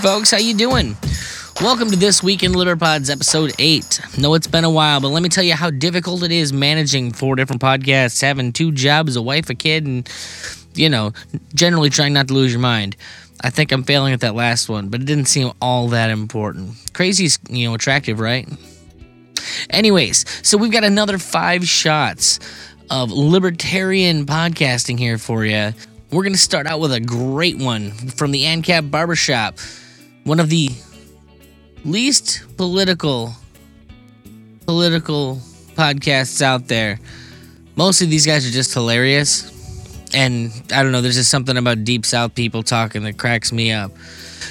Folks, how you doing? Welcome to this week in Liberpods episode 8. No, it's been a while, but let me tell you how difficult it is managing four different podcasts, having two jobs, a wife, a kid, and you know, generally trying not to lose your mind. I think I'm failing at that last one, but it didn't seem all that important. Crazy's, you know, attractive, right? Anyways, so we've got another five shots of libertarian podcasting here for you. We're going to start out with a great one from the ANCAP Barbershop, one of the least political political podcasts out there. Most of these guys are just hilarious. And I don't know, there's just something about deep south people talking that cracks me up.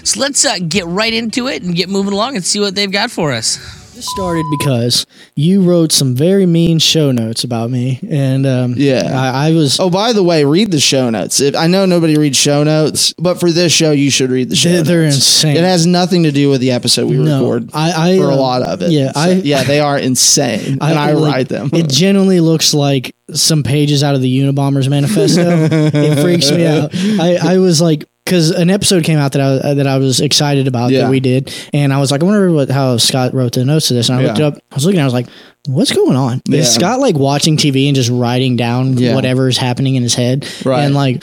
So let's uh, get right into it and get moving along and see what they've got for us. This started because you wrote some very mean show notes about me, and um, Yeah. I, I was. Oh, by the way, read the show notes. If, I know nobody reads show notes, but for this show, you should read the show They're- they're notes. insane. It has nothing to do with the episode we No, record I- I, for a uh, lot of it. yeah, So, I- yeah, they are insane, and I, like, write them. It genuinely looks like some pages out of the Unabomber's manifesto. it freaks me out. I, I was like, because an episode came out that I uh, that I was excited about Yeah. that we did, and I was like, I wonder what how Scott wrote the notes to this, and I looked it up. I was looking, I was like, what's going on? Yeah. Is Scott like watching TV and just writing down Yeah. whatever is happening in his head? Right. And like,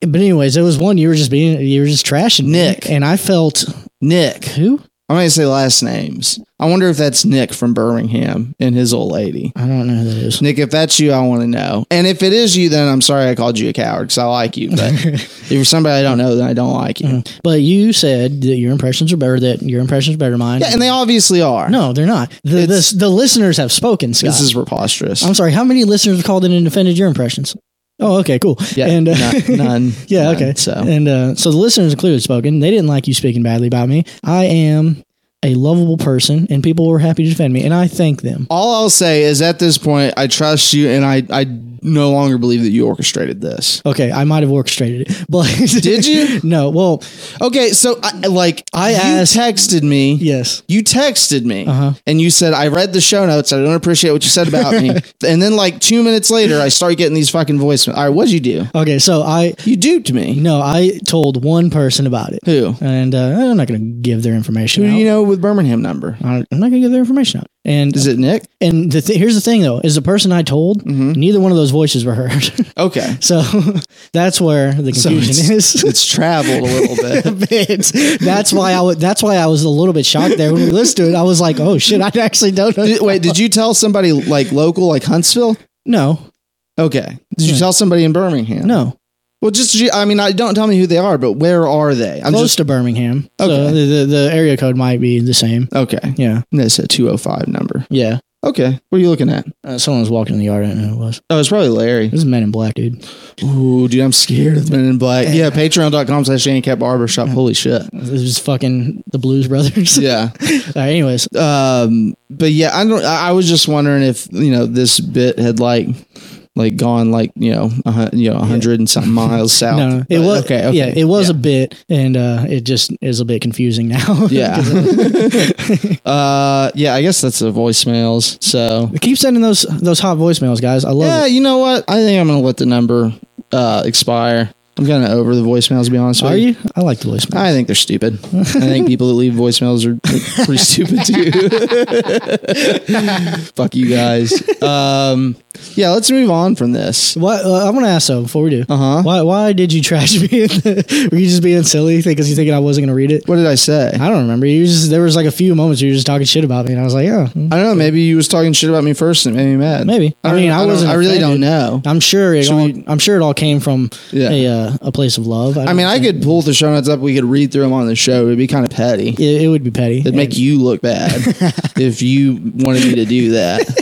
but anyways, it was one you were just being you were just trashing Nick. and I felt Nick. who I'm to say last names. I wonder if that's Nick from Birmingham and his old lady. I don't know who that is. Nick, if that's you, I want to know. And if it is you, then I'm sorry I called you a coward because I like you. But if you're somebody I don't know, then I don't like you. Uh-huh. But you said that your impressions are better. That your impressions are better than mine. Yeah, and they obviously are. no, they're not. The, the the listeners have spoken. Scott. this is preposterous. I'm sorry. How many listeners have called in and defended your impressions? Oh, okay, cool. yeah, and uh, none, none. yeah, none, okay. So and uh, so the listeners are clearly spoken. They didn't like you speaking badly about me. I am a lovable person, and people were happy to defend me, and I thank them. all I'll say is at this point, I trust you, and I I no longer believe that you orchestrated this. Okay, I might have orchestrated it, but Did you? no. Well, Okay, so I, like I you asked- texted me. yes. You texted me Uh-huh. and you said, I read the show notes. I don't appreciate what you said about me. and then, like, two minutes later, I start getting these fucking voicemails. All right, what'd you do? Okay, so I You duped me. no, I told one person about it, Who? and uh, I'm not going to give their information Who do out. you know with Birmingham number? I- I'm not going to give their information out. And Is it Nick? and the th- here's the thing though, is the person I told, Mm-hmm. neither one of those voices were heard. Okay. so that's where the So confusion it's, is. it's traveled a little bit. That's why I w- that's why I was a little bit shocked there when we listened to it. I was like, "Oh shit, I actually don't know." Did- wait, did you tell somebody like local, like Huntsville? No, Okay. Did you Yeah. tell somebody in Birmingham? no, Well, just I mean, I don't tell me who they are, but where are they? I'm close just to Birmingham. So the, the the area code might be the same. okay. Yeah, That's a two hundred five number. yeah. Okay, what are you looking at? Uh, someone was walking in the yard. I don't know who it was. Oh, it's probably Larry. This is Men in Black, dude. Ooh, dude, I'm scared of Men in Black. Yeah, patreon.com slash Handicap Barbershop. Holy shit. This is fucking the Blues Brothers. Yeah. All right, anyways, Um, but yeah, I don't. I was just wondering if you know this bit had like like gone like you know a, hun- you know a hundred and something miles south. no, no, it But, was okay. Okay, Yeah, it was yeah. a bit, and uh, it just is a bit confusing now. Yeah. uh, yeah. I guess that's the voicemails. So Keep sending those those hot voicemails, guys. I love yeah, it. you know what? I think I'm gonna let the number uh expire. I'm kind of over the voicemails. To be honest with Are you? I like the voicemail. I think they're stupid. I think people that leave voicemails are pretty stupid too. Fuck you guys. Um, yeah, let's move on from this. What uh, I want to ask though before we do, Uh huh. why why did you trash me? Were you just being silly because you thinking I wasn't going to read it? What did I say? I don't remember. You just there was like a few moments where you were just talking shit about me, and I was like, yeah, mm, I don't know. Maybe you was talking shit about me first and it made me mad. maybe. I, don't- mean, I, don't- wasn't. I really offended. don't know. I'm sure it. Should All, we- I'm sure it all came from Yeah. a uh, a place of love. I mean, I could pull the show notes up. We could read through them on the show. It'd be kind of petty. It, it would be petty. It'd make you look bad if you wanted me to do that.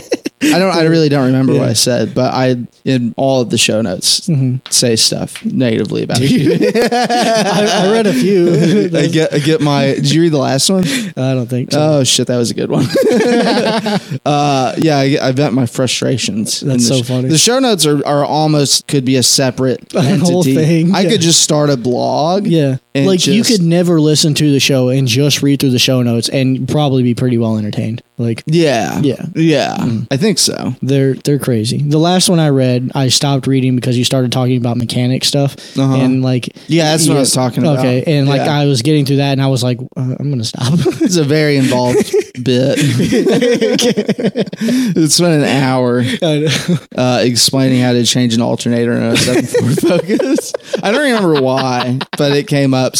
I don't. I really don't remember what I said, but I in all of the show notes say stuff negatively about you. I, I read a few. I get. I get my. Did you read the last one? I don't think so. Oh shit, that was a good one. uh, yeah, I, I vent my frustrations. in That's the so sh- funny. The show notes are, are almost could be a separate A whole entity. thing, I yeah. could just start a blog yeah. And like you could never listen to the show and just read through the show notes and probably be pretty well entertained. Like Yeah. Yeah. Yeah. I think so. they're they're crazy. The last one I read, I stopped reading because you started talking about mechanic stuff Uh-huh. and like Yeah, that's what I was talking about. Okay, and like Yeah. I was getting through that, and I was like, uh, I'm gonna stop. It's a very involved bit. it's been an hour uh, explaining how to change an alternator in a 7 Ford Focus. I don't remember why, but it came up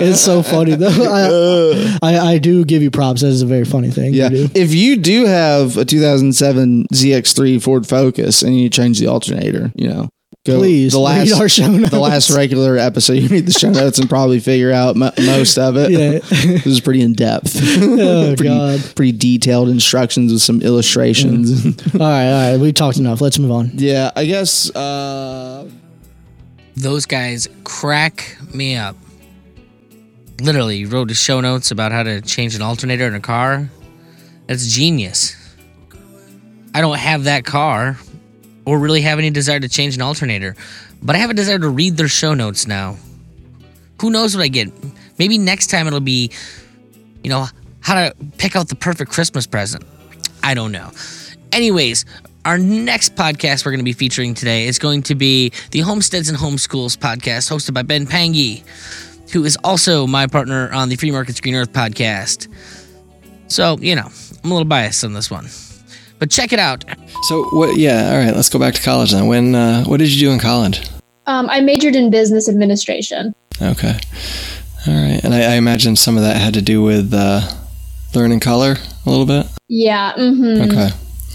it's so funny though. I, I I do give you props. That is a very funny thing. Yeah. You. If you do have a 2007 ZX3 Ford Focus and you change the alternator, you know, go Please the last read our show notes. the last regular episode, you read the show notes and probably figure out mo- most of it. Yeah. This is pretty in depth. Oh pretty, God. pretty detailed instructions with some illustrations. All right, all right. We've talked enough. Let's move on. yeah, I guess. Uh, Those guys crack me up. Literally wrote the show notes about how to change an alternator in a car. That's genius. I don't have that car or really have any desire to change an alternator, but I have a desire to read their show notes now. Who knows what I get? Maybe next time it'll be, you know, how to pick out the perfect Christmas present. I don't know. Anyways, our next podcast we're going to be featuring today is going to be the Homesteads and Homeschools podcast hosted by Ben Pangy, who is also my partner on the Free Markets Green Earth podcast. So, you know, I'm a little biased on this one. But check it out. So what? Yeah. All right. Let's go back to college then. When? Uh, what did you do in college? Um, I majored in business administration. Okay. All right. And I, I imagine some of that had to do with uh, learning color a little bit. Yeah. hmm Okay.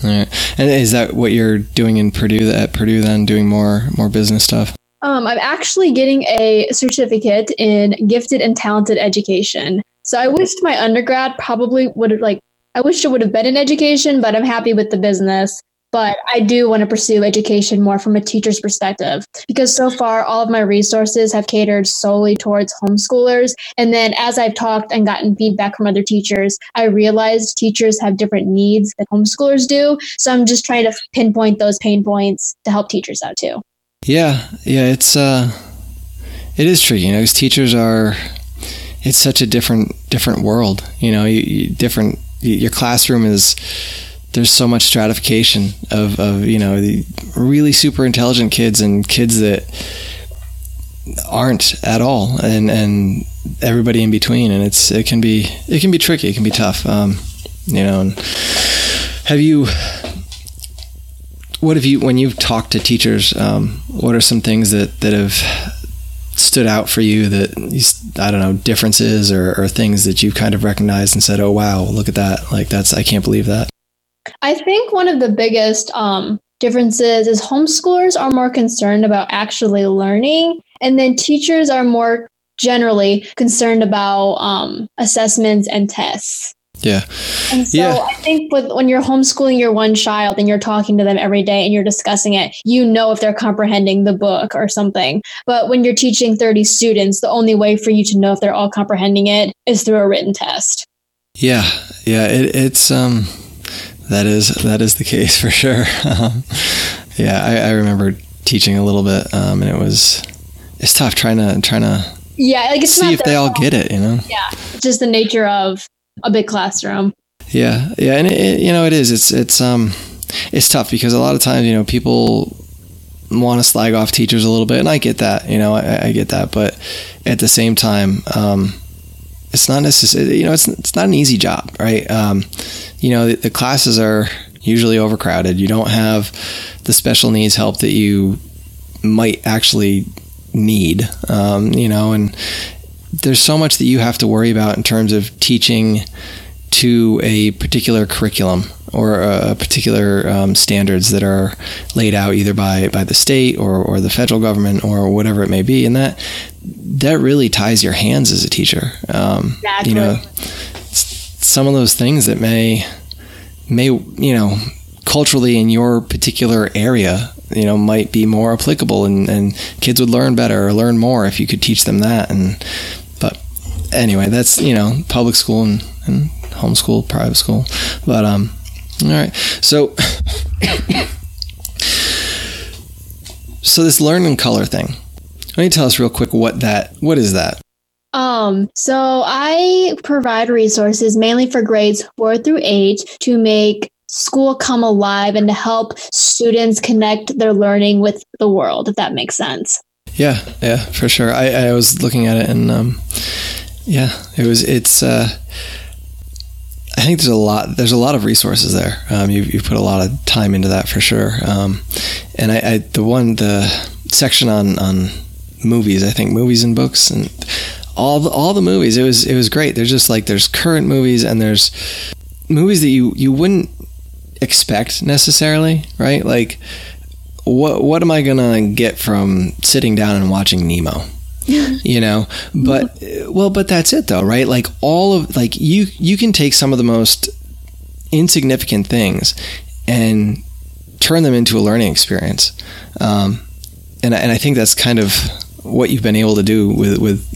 Right. And is that what you're doing in Purdue? At Purdue, then doing more more business stuff. Um, I'm actually getting a certificate in gifted and talented education. So I wished my undergrad probably would have like I wish it would have been in education, but I'm happy with the business. But I do want to pursue education more from a teacher's perspective because so far all of my resources have catered solely towards homeschoolers. And then as I've talked and gotten feedback from other teachers, I realized teachers have different needs that homeschoolers do. So I'm just trying to pinpoint those pain points to help teachers out too. Yeah. Yeah. It's uh, it is tricky. You know, because teachers are. It's such a different different world. You know, you, you different. Your classroom is there's so much stratification of, of you know the really super intelligent kids and kids that aren't at all and and everybody in between. And it's it can be it can be tricky. It can be tough. Um, you know and have you what have you when you've talked to teachers um, what are some things that that have stood out for you that you, I don't know differences or, or things that you've kind of recognized and said oh wow look at that. Like that's I can't believe that I think one of the biggest um, differences is homeschoolers are more concerned about actually learning, and then teachers are more generally concerned about um, assessments and tests. yeah And so Yeah. I think with when you're homeschooling your one child and you're talking to them every day and you're discussing it, you know if they're comprehending the book or something. But when you're teaching 30 students, the only way for you to know if they're all comprehending it is through a written test. Yeah, yeah, it, it's um, that is that is the case for sure. Um, yeah, I, I remember teaching a little bit, um, and it was it's tough trying to trying to Yeah, like it's see not if they all fault. get it, you know. Yeah, it's just the nature of a big classroom. Yeah, yeah, and it, it, you know it is. It's it's um, it's tough because a lot of times you know people want to slag off teachers a little bit, and I get that. You know, I, I get that, but at the same time, um, it's not necessarily. You know, it's it's not an easy job, right? Um, you know, the, the classes are usually overcrowded. You don't have the special needs help that you might actually need. Um, you know, and there's so much that you have to worry about in terms of teaching to a particular curriculum or a particular um, standards that are laid out either by, by the state or, or the federal government or whatever it may be, and that that really ties your hands as a teacher. Um, You know, some of those things that may may you know culturally in your particular area you know might be more applicable and, and kids would learn better or learn more if you could teach them that. And but anyway that's you know public school and, and homeschool private school. But um all right so so this learn and color thing Let don't tell us real quick what that what is that? Um, so I provide resources mainly for grades four through eight to make school come alive and to help students connect their learning with the world, if that makes sense. Yeah, yeah, for sure. I, I was looking at it and um, yeah, it was it's uh, I think there's a lot there's a lot of resources there. Um, you you put a lot of time into that for sure. Um, and I, I the one the section on on movies, I think movies and books and all the, all the movies. It was it was great. There's just like there's current movies and there's movies that you you wouldn't expect necessarily, right? Like what what am I gonna get from sitting down and watching Nemo? you know? But well but that's it though right? Like all of like you you can take some of the most insignificant things and turn them into a learning experience. Um, and, and I think that's kind of what you've been able to do with with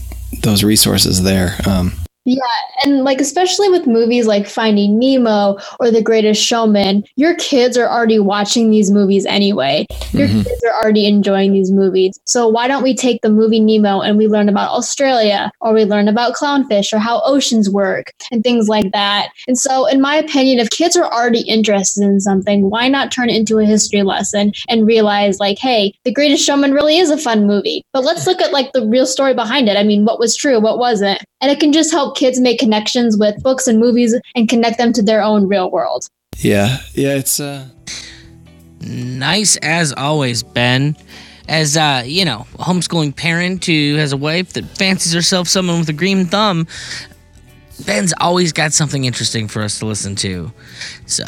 those resources there. Um, Yeah, and like especially with movies like Finding Nemo or The Greatest Showman, your kids are already watching these movies anyway. Your Mhm. kids are already enjoying these movies. So why don't we take the movie Nemo and we learn about Australia or we learn about clownfish or how oceans work and things like that. And so in my opinion, if kids are already interested in something, why not turn it into a history lesson and realize like, hey, The Greatest Showman really is a fun movie. But let's look at like the real story behind it. I mean, what was true, what wasn't? And it can just help kids make connections with books and movies and connect them to their own real world. yeah yeah it's uh Nice as always, Ben. As uh, you know, a homeschooling parent who has a wife that fancies herself someone with a green thumb, Ben's always got something interesting for us to listen to. So,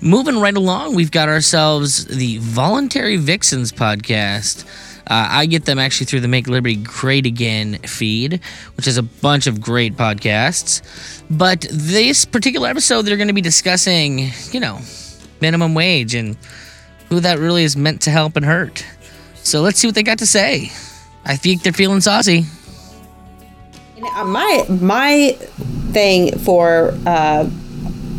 moving right along, we've got ourselves the Voluntary Vixens podcast. Uh, I get them actually through the Make Liberty Great Again feed, which is a bunch of great podcasts. But this particular episode, they're going to be discussing, you know, minimum wage and who that really is meant to help and hurt. So let's see what they got to say. I think they're feeling saucy. Uh, my my thing for uh,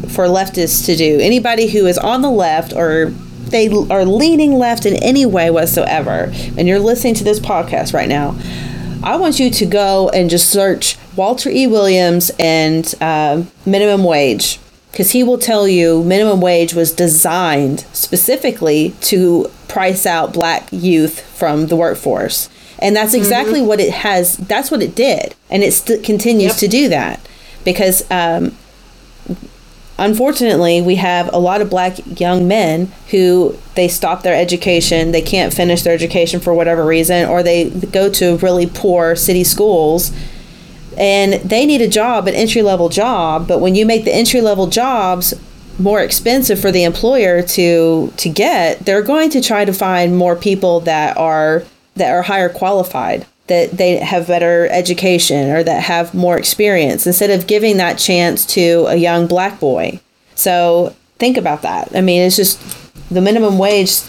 for leftists to do anybody who is on the left or they are leaning left in any way whatsoever. And you're listening to this podcast right now. I want you to go and just search walter e. Williams and uh, minimum wage because he will tell you minimum wage was designed specifically to price out black youth from the workforce. And that's exactly what it has that's what it did. And it st- continues to do that. Because um, unfortunately we have a lot of black young men who they stop their education they can't finish their education for whatever reason or they go to really poor city schools. And they need a job an entry level job but when you make the entry level jobs more expensive for the employer to to get they're going to try to find more people that are that are higher qualified that they have better education or that have more experience instead of giving that chance to a young black boy. So think about that. I mean it's just the minimum wage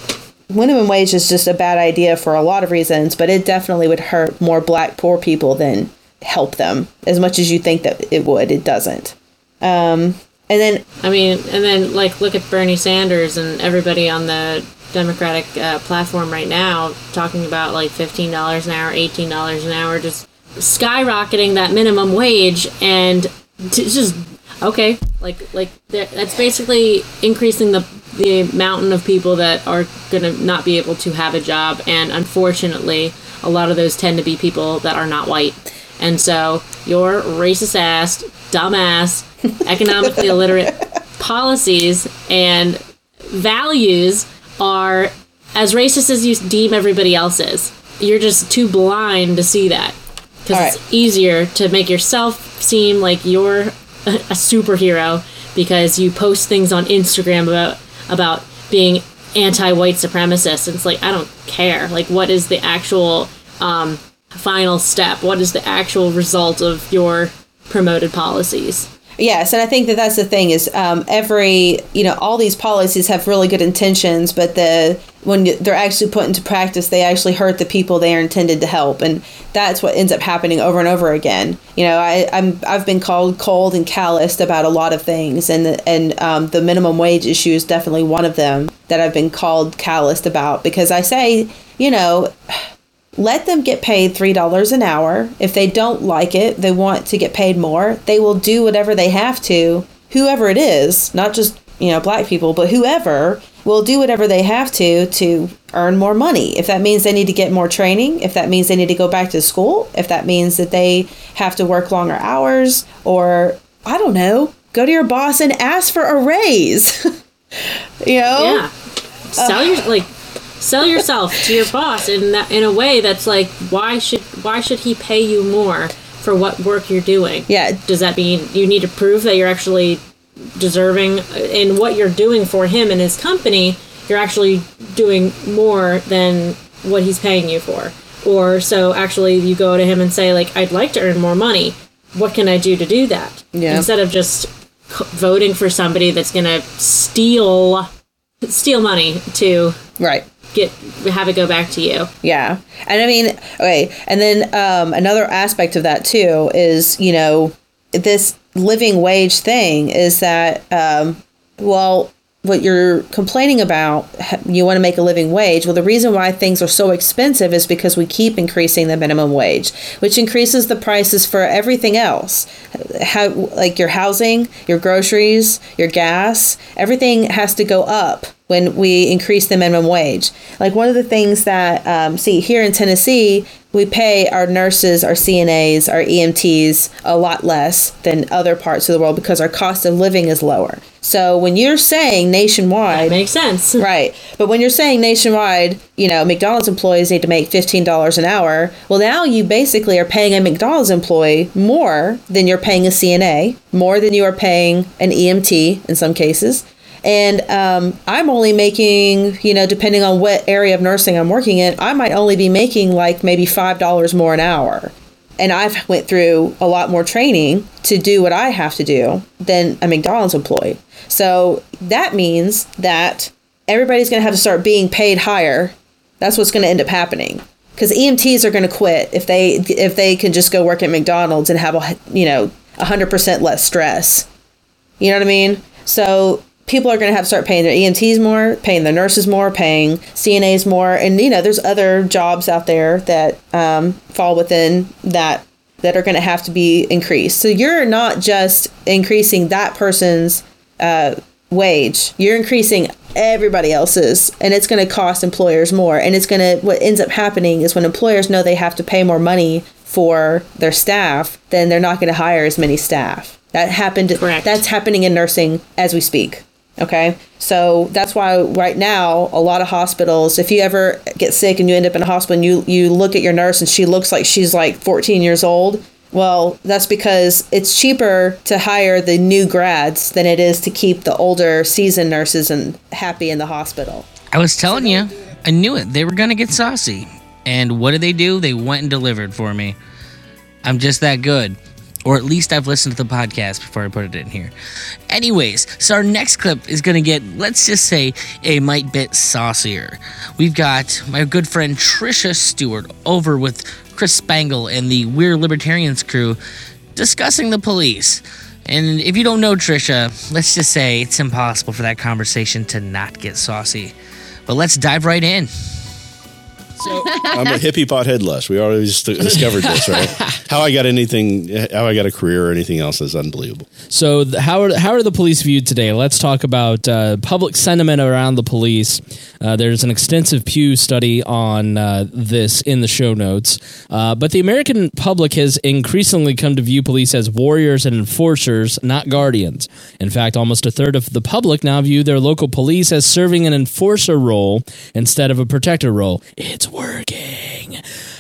minimum wage is just a bad idea for a lot of reasons but it definitely would hurt more black poor people than help them as much as you think that it would it doesn't. Um, and then I mean, and then like look at Bernie Sanders and everybody on the Democratic uh, platform right now talking about like fifteen dollars an hour, eighteen dollars an hour, just skyrocketing that minimum wage, and t- just okay, like like that's basically increasing the the mountain of people that are gonna not be able to have a job, and unfortunately, a lot of those tend to be people that are not white. And so your racist ass, dumbass, economically illiterate policies and values are as racist as you deem everybody else is. You're just too blind to see that. Because All it's easier to make yourself seem like you're a, a superhero because you post things on Instagram about about being anti-white supremacist. And it's like I don't care. Like, what is the actual um, final step? What is the actual result of your promoted policies? Yes, and I think that that's the thing is um, every you know all these policies have really good intentions, but the when they're actually put into practice, they actually hurt the people they are intended to help, and that's what ends up happening over and over again. You know, I, I'm I've been called cold and calloused about a lot of things, and the, and um, the minimum wage issue is definitely one of them that I've been called calloused about because I say you know let them get paid $3 an hour. If they don't like it, they want to get paid more, they will do whatever they have to, whoever it is, not just, you know, black people, but whoever will do whatever they have to to earn more money. If that means they need to get more training, if that means they need to go back to school, if that means that they have to work longer hours or I don't know, go to your boss and ask for a raise. you know? Yeah. Sell your like sell yourself to your boss in that in a way that's like why should why should he pay you more for what work you're doing? Yeah. Does that mean you need to prove that you're actually deserving uh, in what you're doing for him and his company? You're actually doing more than what he's paying you for. Or so actually you go to him and say like I'd like to earn more money. What can I do to do that? Yeah. Instead of just voting for somebody that's going to steal steal money to Right. Get have it go back to you. Yeah. And I mean, okay. And then um, another aspect of that too is, you know, this living wage thing is that, um, well, what you're complaining about, you want to make a living wage. Well, the reason why things are so expensive is because we keep increasing the minimum wage, which increases the prices for everything else. How, like your housing, your groceries, your gas, everything has to go up when we increase the minimum wage. Like one of the things that, um, see, here in Tennessee, we pay our nurses, our CNAs, our EMTs a lot less than other parts of the world because our cost of living is lower. So when you're saying nationwide, Makes sense. Right. But when you're saying nationwide, you know, McDonald's employees need to make $15 an hour, well, now you basically are paying a McDonald's employee more than you're paying a CNA, more than you are paying an EMT in some cases. And um, I'm only making, you know, depending on what area of nursing I'm working in, I might only be making like maybe $5 more an hour and I've went through a lot more training to do what I have to do than a McDonald's employee. So that means that everybody's going to have to start being paid higher. That's what's going to end up happening because EMTs are going to quit if they if they can just go work at McDonald's and have a you know 100% less stress. You know what I mean? So people are going to have to start paying their EMTs more, paying their nurses more, paying CNAs more, and you know there's other jobs out there that um, fall within that that are going to have to be increased. So you're not just increasing that person's uh, wage; you're increasing everybody else's, and it's going to cost employers more. And it's going to what ends up happening is when employers know they have to pay more money for their staff, then they're not going to hire as many staff. That happened. Correct. That's happening in nursing as we speak. Okay. So that's why right now a lot of hospitals, if you ever get sick and you end up in a hospital and you, you look at your nurse and she looks like she's like 14 years old, well, that's because it's cheaper to hire the new grads than it is to keep the older seasoned nurses and happy in the hospital. I was telling you, I knew it. They were gonna get saucy, and what did they do? They went and delivered for me. I'm just that good. Or at least I've listened to the podcast before I put it in here. Anyways, so our next clip is going to get, let's just say, a might bit saucier. We've got my good friend Trisha Stewart over with Chris Spangle and the We Are Libertarians crew discussing the police. And if you don't know Trisha, let's just say it's impossible for that conversation to not get saucy. But let's dive right in. I'm a hippie pothead less. We already discovered this, right? How I got anything, how I got a career or anything else is unbelievable. So, how are how are the police viewed today? Let's talk about uh, public sentiment around the police. Uh, there's an extensive Pew study on uh, this in the show notes. Uh, but the American public has increasingly come to view police as warriors and enforcers, not guardians. In fact, almost a third of the public now view their local police as serving an enforcer role instead of a protector role. It's working.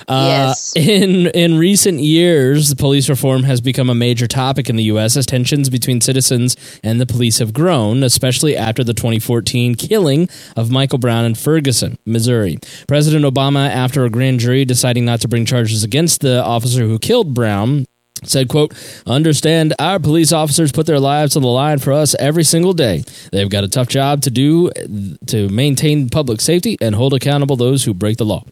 Uh, Yes. In in recent years, police reform has become a major topic in the U.S. as tensions between citizens and the police have grown, especially after the 2014 killing of Michael Brown in Ferguson, Missouri. President Obama, after a grand jury deciding not to bring charges against the officer who killed Brown, said quote understand our police officers put their lives on the line for us every single day. They've got a tough job to do to maintain public safety and hold accountable those who break the law.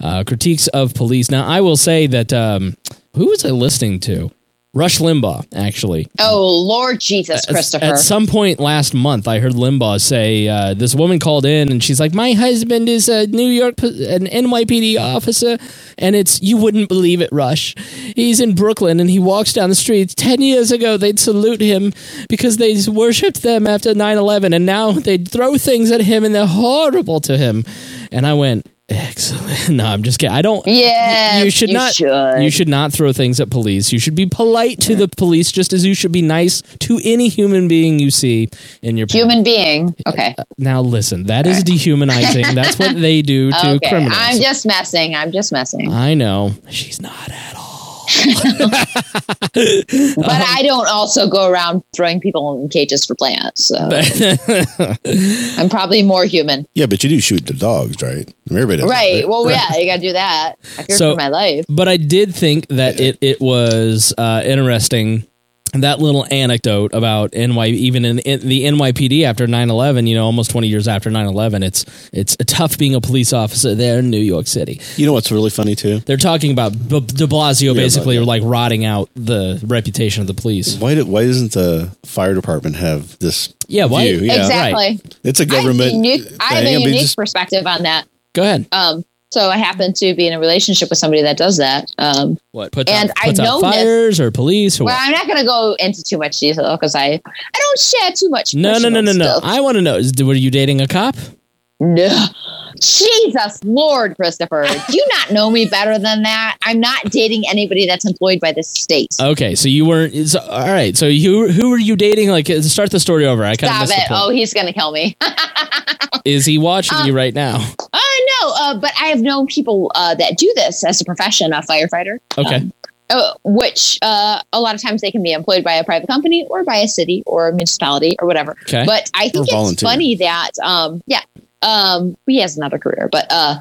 Uh, critiques of police. Now i will say that um, who was i listening to Rush Limbaugh, actually. Oh Lord Jesus, Christopher. At some point last month, I heard Limbaugh say uh, this woman called in and she's like, "My husband is a New York, an NYPD officer, and it's you wouldn't believe it, Rush. He's in Brooklyn and he walks down the streets. Ten years ago, they'd salute him because they worshipped them after 9-11, and now they'd throw things at him and they're horrible to him." And I went. Excellent. No, I'm just kidding. I don't. Yeah, you should you not. should. You should not throw things at police. You should be polite to the police, just as you should be nice to any human being you see in your. Human being. Uh, okay. Uh, now listen, that is dehumanizing. That's what they do to okay. criminals. I'm just messing. I'm just messing. I know she's not at all. but I don't also go around throwing people in cages for plants. So I'm probably more human. Yeah, but you do shoot the dogs, right? Everybody does. Right. Well, yeah, you got to do that. I fear So- for my life. But I did think that it it was uh, interesting that little anecdote about NY even in, in the NYPD after 9/11, you know, almost 20 years after 9/11, it's it's tough being a police officer there in New York City. You know what's really funny too? They're talking about B- De Blasio Yeah, basically but- like rotting out the reputation of the police. Why did, why doesn't the fire department have this? Yeah, why- view? Yeah, exactly. It's a I have a government. unique, I have thing. a I mean, unique just- perspective on that. Go ahead. Um, so I happen to be in a relationship with somebody that does that. Um, What puts and out, I puts out know this- or police or well, what? I'm not going to go into too much detail because I I don't share too much. No, no, no, no, no. I want to know: is, were you dating a cop? No. Jesus Lord, Christopher. Do you not know me better than that? I'm not dating anybody that's employed by the state. Okay, so you weren't. So, all right, so you who were you dating? Like, uh, start the story over. I kind of Stop missed it. the point. Oh, he's going to kill me. Is he watching you right now? No. Uh, but I have known people uh, that do this as a profession, a firefighter. Okay. uh, which uh, a lot of times they can be employed by a private company or by a city or a municipality or whatever. Okay. But I Or think it's volunteer. funny that, um, yeah, um, he has another career, but uh,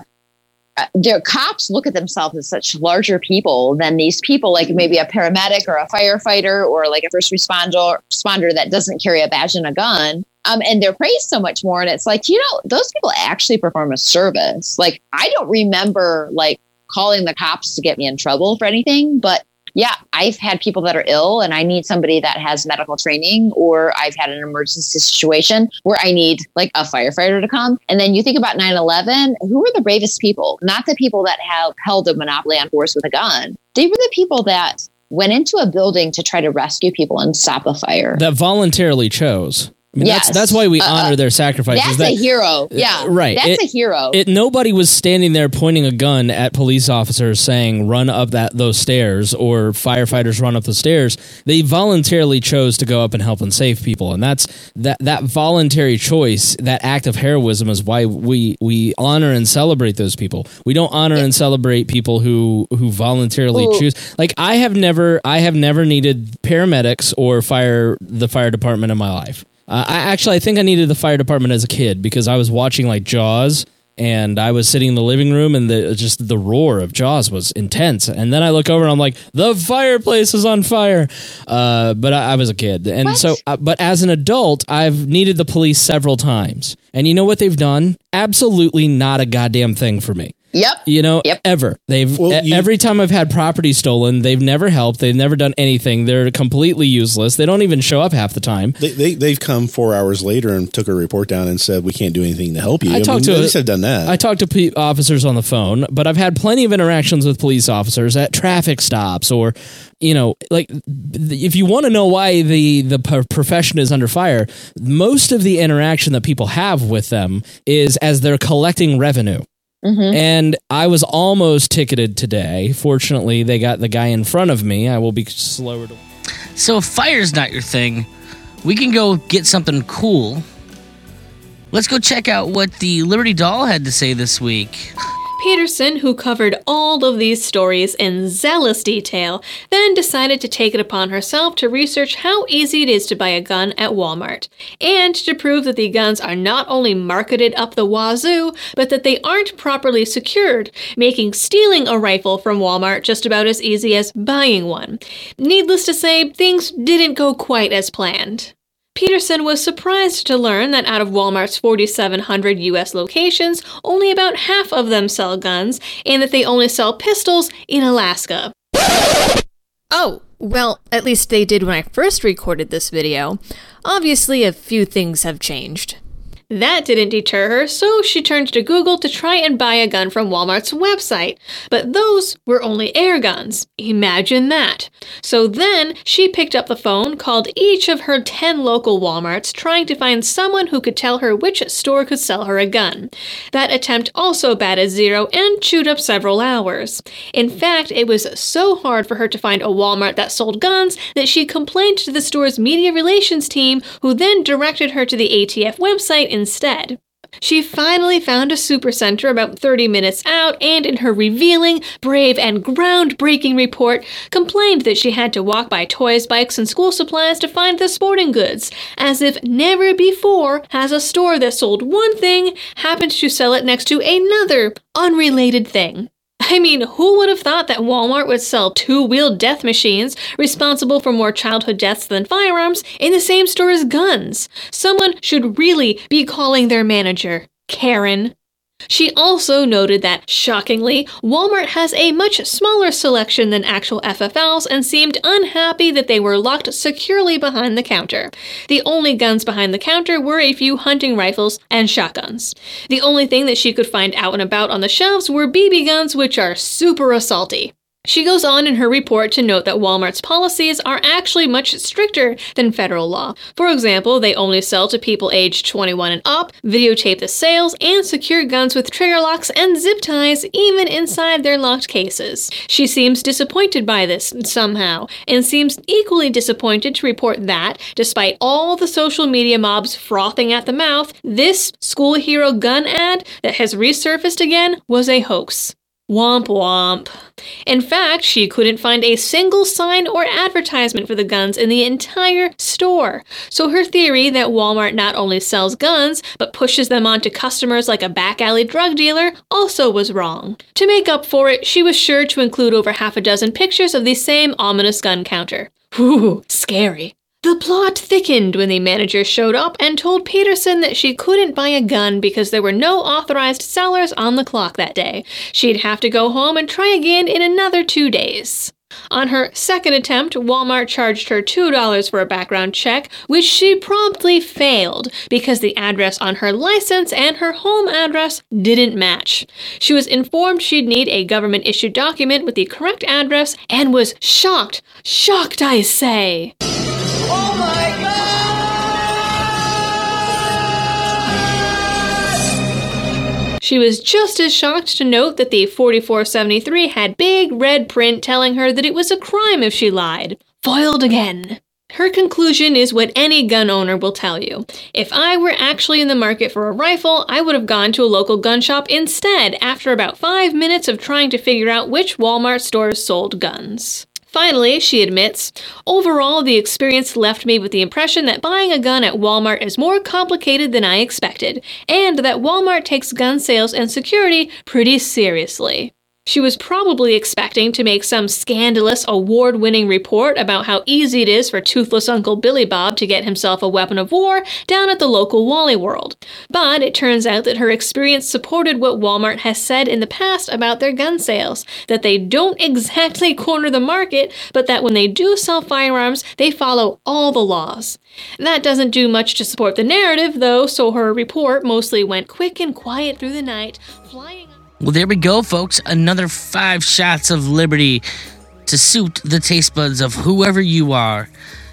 uh, their cops look at themselves as such larger people than these people, like maybe a paramedic or a firefighter or like a first responder responder that doesn't carry a badge and a gun. Um, and they're praised so much more. And it's like, you know, those people actually perform a service. Like, I don't remember like calling the cops to get me in trouble for anything, but yeah, I've had people that are ill and I need somebody that has medical training, or I've had an emergency situation where I need like a firefighter to come. And then you think about 9 11, who were the bravest people? Not the people that have held a monopoly on force with a gun. They were the people that went into a building to try to rescue people and stop a fire. That voluntarily chose. I mean, Yes. that's that's why we Uh, honor their sacrifices. That's that, a hero. Yeah. right. That's It- a hero. It nobody was standing there pointing a gun at police officers saying run up that those stairs or firefighters run up the stairs. They voluntarily chose to go up and help and save people, and that's that that voluntary choice, that act of heroism, is why we we honor and celebrate those people. We don't honor and celebrate people who who voluntarily Ooh. choose. Like I have never I have never needed paramedics or fire the fire department in my life. Uh, I actually I think I needed the fire department as a kid because I was watching like Jaws and I was sitting in the living room and the just the roar of Jaws was intense. And then I look over and I'm like, the fireplace is on fire. Uh, but I, I was a kid, and so uh, but as an adult, I've needed the police several times. And you know what they've done? Absolutely not a goddamn thing for me. Yep. You know, Yep. ever. They've Well, you- every time I've had property stolen, they've never helped. They've never done anything. They're completely useless. They don't even show up half the time. They, they they've come four hours later and took a report down and said we can't do anything to help you. I talked to at a- least have done that. I talk to pe- officers on the phone, but I've had plenty of interactions with police officers at traffic stops or, you know, like if you want to know why the the p- profession is under fire, most of the interaction that people have with them is as they're collecting revenue. Mm-hmm. And I was almost ticketed today. Fortunately, they got the guy in front of me. I will be slower to. So if fire's not your thing, we can go get something cool. Let's go check out what the Liberty Doll had to say this week. Peterson, who covered all of these stories in zealous detail, then decided to take it upon herself to research how easy it is to buy a gun at Walmart, and to prove that the guns are not only marketed up the wazoo, but that they aren't properly secured, making stealing a rifle from Walmart just about as easy as buying one. Needless to say, things didn't go quite as planned. Peterson was surprised to learn that out of Walmart's 4,700 U.S. locations, only about half of them sell guns, and that they only sell pistols in Alaska. Oh, Well, at least they did when I first recorded this video. Obviously, a few things have changed. That didn't deter her, so she turned to Google to try and buy a gun from Walmart's website. But those were only air guns. Imagine that. So then she picked up the phone, called each of her 10 local Walmarts, trying to find someone who could tell her which store could sell her a gun. That attempt also batted zero and chewed up several hours. In fact, it was so hard for her to find a Walmart that sold guns that she complained to the store's media relations team, who then directed her to the ATF website instead. She finally found a supercenter about 30 minutes out and, in her revealing, brave, and groundbreaking report, complained that she had to walk by toys, bikes, and school supplies to find the sporting goods, as if never before has a store that sold one thing happened to sell it next to another unrelated thing. I mean, who would have thought that Walmart would sell two wheeled death machines responsible for more childhood deaths than firearms in the same store as guns? Someone should really be calling their manager Karen. She also noted that, shockingly, Walmart has a much smaller selection than actual FFLs and seemed unhappy that they were locked securely behind the counter. The only guns behind the counter were a few hunting rifles and shotguns. The only thing that she could find out and about on the shelves were BB guns, which are super assaulty. She goes on in her report to note that Walmart's policies are actually much stricter than federal law. For example, they only sell to people aged 21 and up, videotape the sales, and secure guns with trigger locks and zip ties even inside their locked cases. She seems disappointed by this somehow, and seems equally disappointed to report that, despite all the social media mobs frothing at the mouth, this school hero gun ad that has resurfaced again was a hoax. Womp womp. In fact, she couldn't find a single sign or advertisement for the guns in the entire store. So her theory that Walmart not only sells guns, but pushes them onto customers like a back alley drug dealer also was wrong. To make up for it, she was sure to include over half a dozen pictures of the same ominous gun counter. Whew, scary. The plot thickened when the manager showed up and told Peterson that she couldn't buy a gun because there were no authorized sellers on the clock that day. She'd have to go home and try again in another two days. On her second attempt, Walmart charged her $2 for a background check, which she promptly failed because the address on her license and her home address didn't match. She was informed she'd need a government issued document with the correct address and was shocked. Shocked, I say. She was just as shocked to note that the 4473 had big red print telling her that it was a crime if she lied. Foiled again. Her conclusion is what any gun owner will tell you. If I were actually in the market for a rifle, I would have gone to a local gun shop instead after about five minutes of trying to figure out which Walmart stores sold guns. Finally, she admits, overall, the experience left me with the impression that buying a gun at Walmart is more complicated than I expected, and that Walmart takes gun sales and security pretty seriously. She was probably expecting to make some scandalous award winning report about how easy it is for toothless Uncle Billy Bob to get himself a weapon of war down at the local Wally World. But it turns out that her experience supported what Walmart has said in the past about their gun sales that they don't exactly corner the market, but that when they do sell firearms, they follow all the laws. That doesn't do much to support the narrative, though, so her report mostly went quick and quiet through the night, flying. Well, there we go, folks. Another five shots of liberty to suit the taste buds of whoever you are.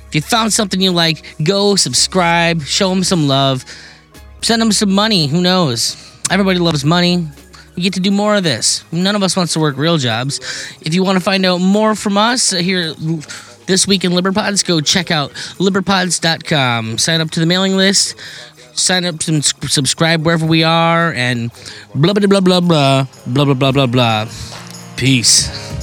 If you found something you like, go subscribe, show them some love, send them some money. Who knows? Everybody loves money. We get to do more of this. None of us wants to work real jobs. If you want to find out more from us here this week in Liberpods, go check out liberpods.com. Sign up to the mailing list sign up and subscribe wherever we are and blah blah blah blah blah blah blah blah blah blah. Peace.